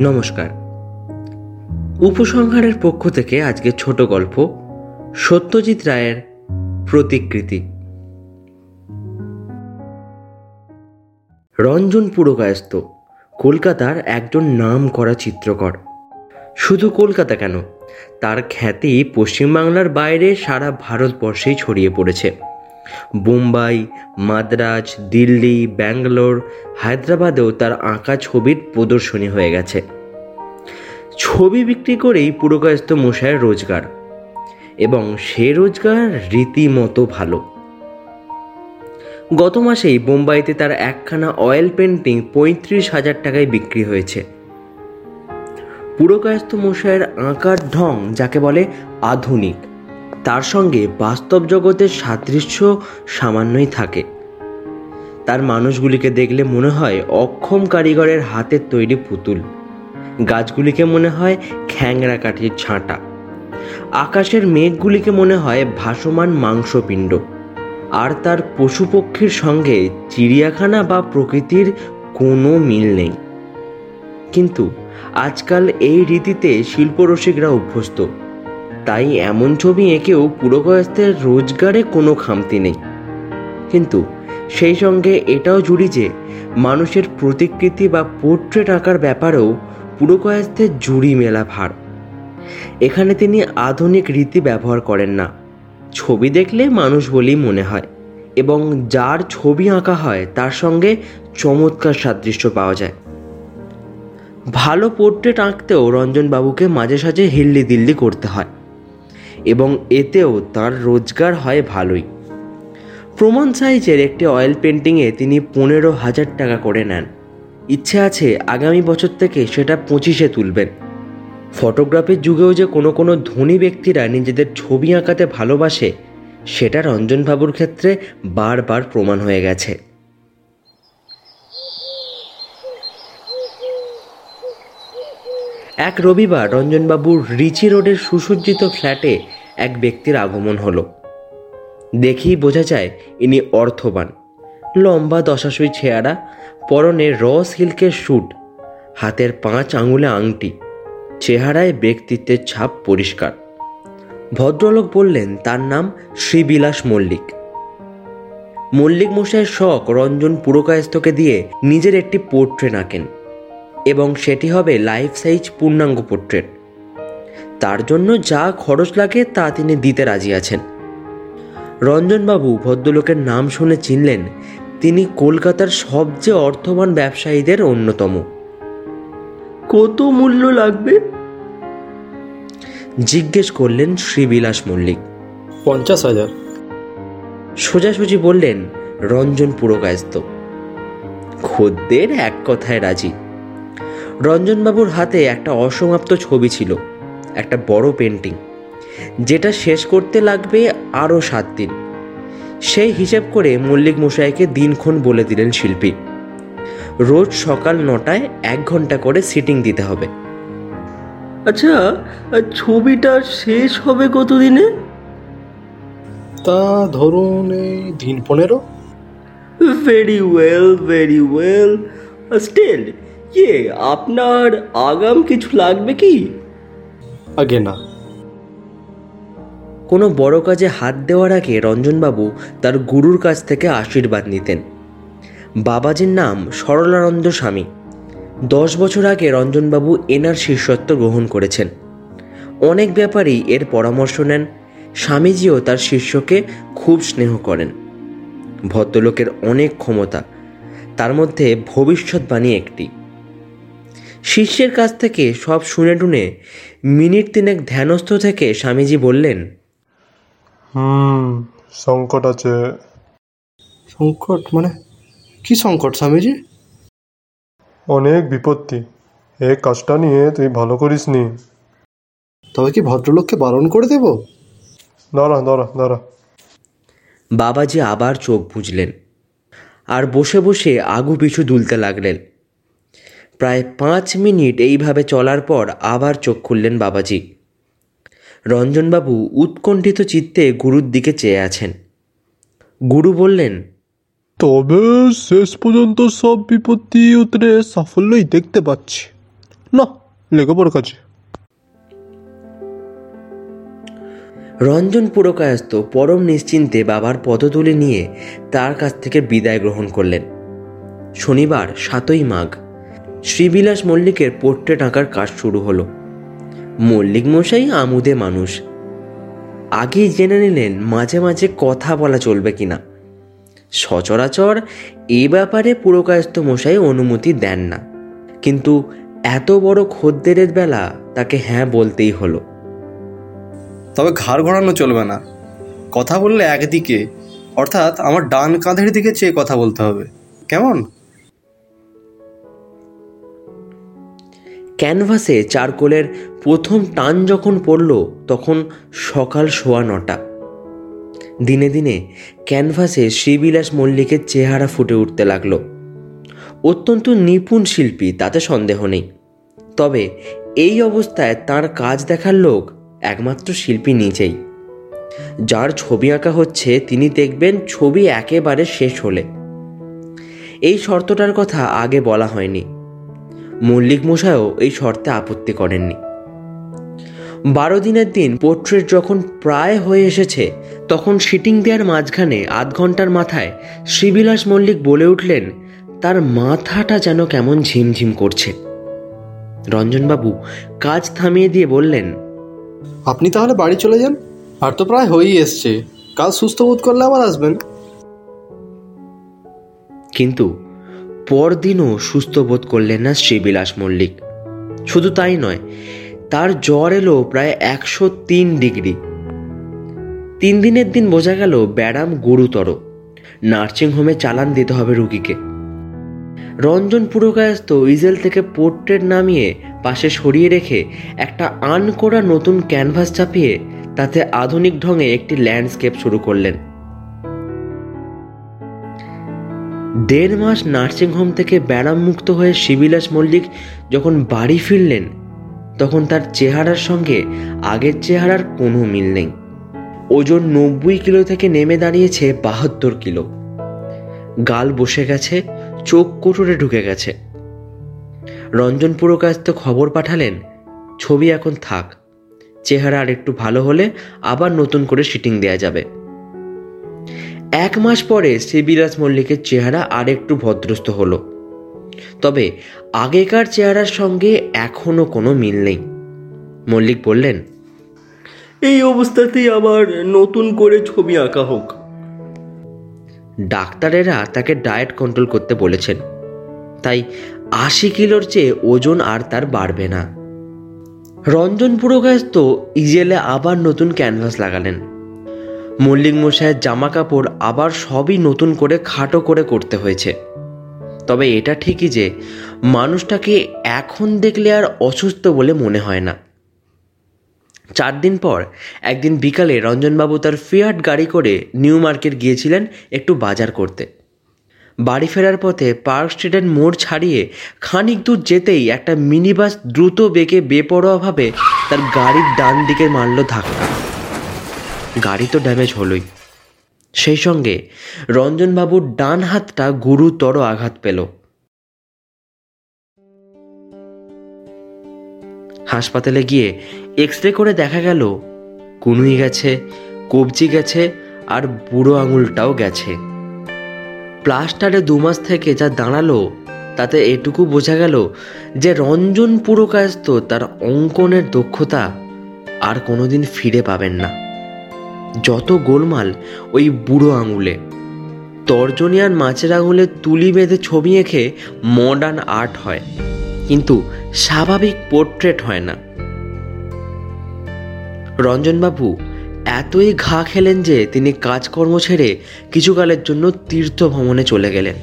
নমস্কার। উপসংহারের পক্ষ থেকে আজকে ছোট গল্প সত্যজিৎ রায়ের প্রতিকৃতি। রঞ্জন পুরকায়স্ত কলকাতার একজন নাম করা চিত্রকর। শুধু কলকাতা কেন, তার খ্যাতি পশ্চিমবাংলার বাইরে সারা ভারতবর্ষেই ছড়িয়ে পড়েছে। বোম্বাই, মাদ্রাজ, দিল্লি, ব্যাঙ্গালোর, হায়দ্রাবাদেও তার আঁকা ছবির প্রদর্শনী হয়ে গেছে। ছবি বিক্রি করেই পুরকায়স্ত মশায়ের রোজগার। এবং সে রোজগার রীতিমতো ভালো। গত মাসেই বোম্বাইতে তার একখানা অয়েল পেন্টিং পঁয়ত্রিশ হাজার টাকায় বিক্রি হয়েছে। পুরকায়স্ত মশাইয়ের আঁকার ঢং যাকে বলে আধুনিক, তার সঙ্গে বাস্তব জগতের সাদৃশ্য সামান্যই থাকে। তার মানুষগুলিকে দেখলে মনে হয় অক্ষম কারিগরের হাতের তৈরি পুতুল। গাছগুলিকে মনে হয় খ্যাংরা কাঠির ছাঁটা। আকাশের মেঘগুলিকে মনে হয় ভাসমান মাংসপিণ্ড। আর তার পশুপক্ষীর সঙ্গে চিড়িয়াখানা বা প্রকৃতির কোনো মিল নেই। কিন্তু আজকাল এই রীতিতে শিল্পরসিকরা অভ্যস্ত। তাই এমন ছবি এঁকেও পুরোকায়স্থের রোজগারে কোনো খামতি নেই। কিন্তু সেই সঙ্গে এটাও জুড়ি যে মানুষের প্রতিকৃতি বা পোর্ট্রেট আঁকার ব্যাপারেও পুরোকায়স্থের জুড়ি মেলা ভার। এখানে তিনি আধুনিক রীতি ব্যবহার করেন না। ছবি দেখলে মানুষ বলেই মনে হয়, এবং যার ছবি আঁকা হয় তার সঙ্গে চমৎকার সাদৃশ্য পাওয়া যায়। ভালো পোর্ট্রেট আঁকতেও রঞ্জনবাবুকে মাঝে সাঝে হিল্লি দিল্লি করতে হয়, এবং এতেও তার রোজগার হয় ভালোই। প্রমাণ সাইজের একটি অয়েল পেন্টিংয়ে তিনি পনেরো হাজার টাকা করে নেন। ইচ্ছে আছে আগামী বছর থেকে সেটা পঁচিশে তুলবেন। ফটোগ্রাফির যুগেও যে কোনো কোনো ধনী ব্যক্তিরা নিজেদের ছবি আঁকাতে ভালোবাসে, সেটা রঞ্জনবাবুর ক্ষেত্রে বারবার প্রমাণ হয়ে গেছে। এক রবিবার রঞ্জনবাবুর রিচি রোডের সুসজ্জিত ফ্ল্যাটে এক ব্যক্তির আগমন হলো। দেখেই বোঝা যায় ইনি অর্থবান। লম্বা দশাশুই ছেয়ারা পরনে র সিল্কের স্যুট হাতের পাঁচ আঙুলে আংটি, চেহারায় ব্যক্তিত্বের ছাপ পরিষ্কার। ভদ্রলোক বললেন, তার নাম শ্রীবিলাস মল্লিক। মল্লিক মশাইয়ের শখ রঞ্জন পুরকায়স্থকে দিয়ে নিজের একটি পোর্ট্রেট আঁকেন এবং সেটি হবে লাইফ সাইজ পূর্ণাঙ্গ পোর্ট্রেট। তার জন্য যা খরচ লাগে তা তিনি দিতে রাজি আছেন। রঞ্জনবাবু ভদ্রলোকের নাম শুনে চিনলেন তিনি কলকাতার সবচেয়ে অর্থবান ব্যবসায়ীদের অন্যতম। কত মূল্য লাগবে? জিজ্ঞেস করলেন শ্রীবিলাস মল্লিক। পঞ্চাশ হাজার। সোজাসুজি বললেন রঞ্জন পুরকায়স্ত খদ্দের এক কথায় রাজি। রঞ্জনবাবুর হাতে একটা অসমাপ্ত ছবি ছিল একটা বড় পেন্টিং যেটা শেষ করতে লাগবে আরও সাত দিন। সেই হিসেব করে মল্লিক মশাইকে দিনক্ষণ বলে দিলেন শিল্পী। রোজ সকাল নটায় এক ঘণ্টা করে সিটিং দিতে হবে। আচ্ছা ছবিটা শেষ হবে কতদিনে? তা ধরুন এই দিন পনেরো। Very well very well still ইয়ে আপনার আগাম কিছু লাগবে কি? আগে না। কোনো বড় কাজে হাত দেওয়ার আগে রঞ্জনবাবু তার গুরুর কাছ থেকে আশীর্বাদ নিতেন। বাবাজির নাম সরলানন্দ স্বামী। দশ বছর আগে রঞ্জনবাবু এনার শিষ্যত্ব গ্রহণ করেছেন। অনেক ব্যাপারেই এর পরামর্শ নেন, স্বামীজিও তার শিষ্যকে খুব স্নেহ করেন। ভদ্রলোকের অনেক ক্ষমতা, তার মধ্যে ভবিষ্যৎবাণী একটি। শিষ্যের কাছ থেকে সব শুনে টুনে মিনিট তিনেক ধ্যানস্থ থেকে স্বামীজি বললেন হুম সংকট আছে। সংকট? মানে কি সংকট স্বামীজি? অনেক বিপত্তি। এই কাজটা নিয়ে তুই ভালো করিস নি। তবে কি ভদ্রলোককে বারণ করে দেব? দাঁড়া দাঁড়া দাঁড়া। বাবাজি আবার চোখ বুঝলেন আর বসে বসে আগু পিছু দুলতে লাগলেন। প্রায় পাঁচ মিনিট এইভাবে চলার পর আবার চোখ খুললেন বাবাজি। রঞ্জনবাবু উৎকণ্ঠিত চিত্তে গুরুর দিকে চেয়ে আছেন। গুরু বললেন তবে শেষ পর্যন্ত সব বিপত্তি উতরে সাফল্যই দেখতে পাচ্ছি। না লেখাপড়ার কাছে রঞ্জন পুরকায়স্ত পরম নিশ্চিন্তে বাবার পদতুলি নিয়ে তার কাছ থেকে বিদায় গ্রহণ করলেন। শনিবার সাতই মাঘ শ্রীবিলাস মল্লিকের পোট্রেট আঁকার কাজ শুরু হলো। মল্লিক মশাই আমুদে মানুষ। আগেই জেনে নিলেন মাঝে মাঝে কথা বলা চলবে কিনা। সচরাচর এ ব্যাপারে পুরকায়স্ত মশাই অনুমতি দেন না। কিন্তু এত বড় খদ্দেরের বেলা তাকে হ্যাঁ বলতেই হলো। তবে ঘাড় ঘোরানো চলবে না। কথা বললে একদিকে অর্থাৎ আমার ডান কাঁধের দিকে চেয়ে কথা বলতে হবে। কেমন? ক্যানভাসে চারকোলের প্রথম টান যখন পড়ল, তখন সকাল সোয়া নটা। দিনে দিনে ক্যানভাসে শ্রীবিলাস মল্লিকের চেহারা ফুটে উঠতে লাগল। অত্যন্ত নিপুণ শিল্পী, তাতে সন্দেহ নেই। তবে এই অবস্থায় তার কাজ দেখার লোক একমাত্র শিল্পী নিজেই। যার ছবি আঁকা হচ্ছে, তিনি দেখবেন ছবি একেবারে শেষ হলে। এই শর্তটার কথা আগে বলা হয়নি। মল্লিক মশাইও এই শর্তে আপত্তি করেননি। বারো দিনের দিন পোর্ট্রেট যখন প্রায় হয়ে এসেছে তখন শিটিং দেওয়ার মাঝখানে আধ ঘণ্টার মাথায় শ্রীবিলাস মল্লিক বলে উঠলেন তার মাথাটা যেন কেমন ঝিমঝিম করছে। রঞ্জনবাবু কাজ থামিয়ে দিয়ে বললেন আপনি তাহলে বাড়ি চলে যান আর তো প্রায় হয়েই এসছে। কাল সুস্থ বোধ করলে আবার আসবেন। কিন্তু পরদিনও সুস্থ বোধ করলেন না শ্রীবিলাস মল্লিক। শুধু তাই নয় তার জ্বর এলো প্রায় একশো তিন ডিগ্রি। তিন দিনের দিন বোঝা গেল ব্যারাম গুরুতর। নার্সিংহোমে চালান দিতে হবে রুগীকে। রঞ্জন পুরকায়স্ত ইজেল থেকে পোর্ট্রেট নামিয়ে পাশে সরিয়ে রেখে একটা আন করা নতুন ক্যানভাস চাপিয়ে তাতে আধুনিক ঢঙে একটি ল্যান্ডস্কেপ শুরু করলেন। দেড় মাস নার্সিংহোম থেকে ব্যারাম মুক্ত হয়ে শিবিলাস মল্লিক যখন বাড়ি ফিরলেন তখন তার চেহারার সঙ্গে আগের চেহারার কোনো মিল নেই। ওজন নব্বই কিলো থেকে নেমে দাঁড়িয়েছে বাহাত্তর কিলো। গাল বসে গেছে, চোখ কোটরে ঢুকে গেছে। রঞ্জন পুরকাস্ত খবর পাঠালেন, ছবি এখন থাক। চেহারা আর একটু ভালো হলে আবার নতুন করে শিটিং দেয়া যাবে। এক মাস পরে শ্রীবিলাস মল্লিকের চেহারা আর একটু ভদ্রস্থ হলো। তবে আগেকার চেহারার সঙ্গে এখনও কোনো মিল নেই। মল্লিক বললেন এই অবস্থাতেই আবার নতুন করে ছবি আঁকা হোক। ডাক্তারেরা তাকে ডায়েট কন্ট্রোল করতে বলেছেন। তাই আশি কিলোর চেয়ে ওজন আর তার বাড়বে না। রঞ্জন পুরকায়স্ত ইজেলে আবার নতুন ক্যানভাস লাগালেন। মল্লিক মশাইয়ের জামা কাপড় আবার সবই নতুন করে খাটো করে করতে হয়েছে। তবে এটা ঠিকই যে মানুষটাকে এখন দেখলে আর অসুস্থ বলে মনে হয় না। চার দিন পর, একদিন বিকালে রঞ্জনবাবু তার ফিয়াট গাড়ি করে নিউ মার্কেট গিয়েছিলেন একটু বাজার করতে। বাড়ি ফেরার পথে পার্ক স্ট্রিটের মোড় ছাড়িয়ে খানিক দূর যেতেই একটা মিনি বাস দ্রুত বেগে বেপরোয়াভাবে তার গাড়ির ডান দিকে মারল ধাক্কা। গাড়ি তো ড্যামেজ হলোই। সেই সঙ্গে রঞ্জনবাবুর ডান হাতটা গুরুতর আঘাত পেল। হাসপাতালে গিয়ে এক্স রে করে দেখা গেল, কুনুই গেছে, কবজি গেছে আর বুড়ো আঙুলটাও গেছে। প্লাস্টারে দু মাস থেকে যা দাঁড়াল, তাতে এটুকু বোঝা গেল যে রঞ্জন পুরকায়স্ত তার অঙ্কনের দক্ষতা আর কোনোদিন ফিরে পাবেন না। যত গোলমাল, ওই বুড়ো আঙুলে। তর্জনী আর মাছের আঙুলে তুলি বেঁধে ছবি এঁকে মডার্ন আর্ট হয়। কিন্তু স্বাভাবিক পোর্ট্রেট হয় না। রঞ্জনবাবু, এতই ঘা খেলেন যে তিনি কাজকর্ম ছেড়ে কিছুকালের জন্য তীর্থ ভ্রমণে চলে গেলেন।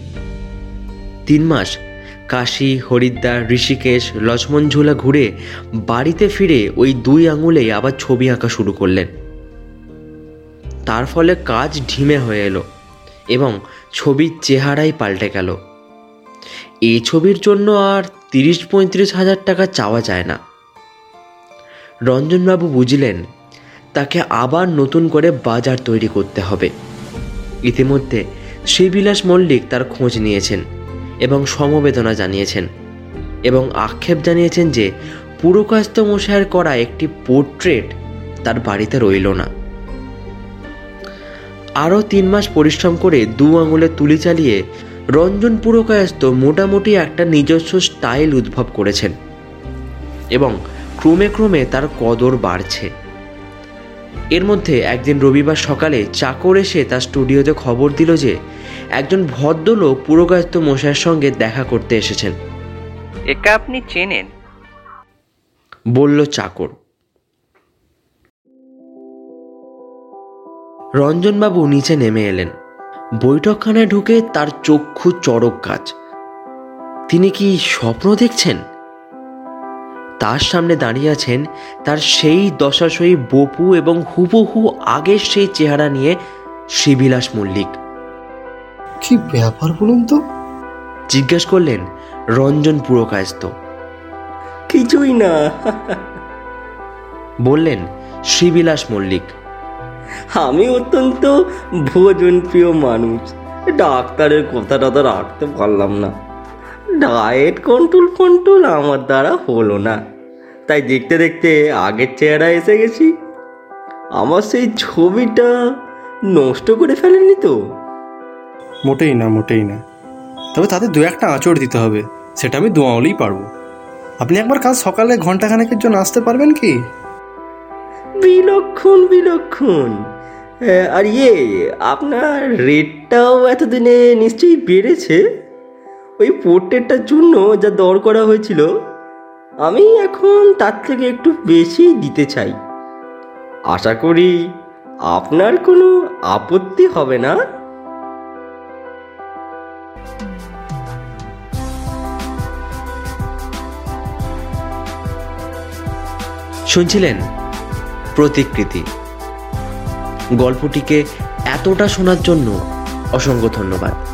তিন মাস কাশী, হরিদ্বার, ঋষিকেশ লক্ষ্মণঝোলা ঘুরে বাড়িতে ফিরে ওই দুই আঙুলেই আবার ছবি আঁকা শুরু করলেন। তার ফলে কাজ ঢিমে হয়ে এলো এবং ছবির চেহারাই পাল্টে গেল। এই ছবির জন্য আর তিরিশ পঁয়ত্রিশ হাজার টাকা চাওয়া যায় না। রঞ্জনবাবু বুঝলেন, তাকে আবার নতুন করে বাজার তৈরি করতে হবে। ইতিমধ্যে শ্রীবিলাস মল্লিক তার খোঁজ নিয়েছেন এবং সমবেদনা জানিয়েছেন এবং আক্ষেপ জানিয়েছেন যে পুরকাস্ত মশাইয়ের করা একটি পোর্ট্রেট তার বাড়িতে রইল না। আরও তিন মাস পরিশ্রম করে দু আঙুলে তুলি চালিয়ে রঞ্জন পুরকায়স্ত মোটামুটি একটা নিজস্ব স্টাইল উদ্ভব করেছেন। এবং ক্রমে ক্রমে তার কদর বাড়ছে। এর মধ্যে একদিন রবিবার সকালে চাকর এসে তার স্টুডিওতে খবর দিল যে একজন ভদ্রলোক পুরকায়স্ত মশাইয়ের সঙ্গে দেখা করতে এসেছেন। একা আপনি চেনেন? বলল চাকর। রঞ্জনবাবু নিচে নেমে এলেন। বৈঠকখানায় ঢুকে তার চক্ষু চড়ক কাজ তিনি কি স্বপ্ন দেখছেন? তার সামনে দাঁড়িয়ে আছেন তার সেই দশাশয়ী বপু এবং হুবহু আগের সেই চেহারা নিয়ে শ্রীবিলাস মল্লিক। কি ব্যাপার বলুন তো? জিজ্ঞেস করলেন রঞ্জন পুরকায়স্ত কিছুই না। বললেন শ্রীবিলাস মল্লিক। আমি অত্যন্ত ভোজন প্রিয় মানুষ। ডাক্তারের কথাটা তো রাখতে পারলাম না। ডায়েট কন্ট্রোল কন্ট্রোল আমার দ্বারা হলো না। তাই দেখতে দেখতে আগের চেহারা এসে গেছি। আমার সেই ছবিটা নষ্ট করে ফেলেনি তো? মোটেই না মোটেই না। তবে তাতে দু একটা আঁচড় দিতে হবে, সেটা আমি দোয়াওলেই পারব। আপনি একবার কাল সকালে ঘন্টাখানেকের জন্য আসতে পারবেন কি? বিলক্ষণ বিলক্ষণ। আর ইয়ে আপনার রেটটাও এতদিনে নিশ্চয়ই বেড়েছে? ওই পোর্ট্রেটটার জন্য যা দর করা হয়েছিল, আমি এখন তার থেকে একটু বেশি দিতে চাই। আশা করি আপনার কোনো আপত্তি হবে না। শুনছিলেন প্রতিকৃতি। গল্পটিকে এতটা শোনার জন্য অসংখ্য ধন্যবাদ।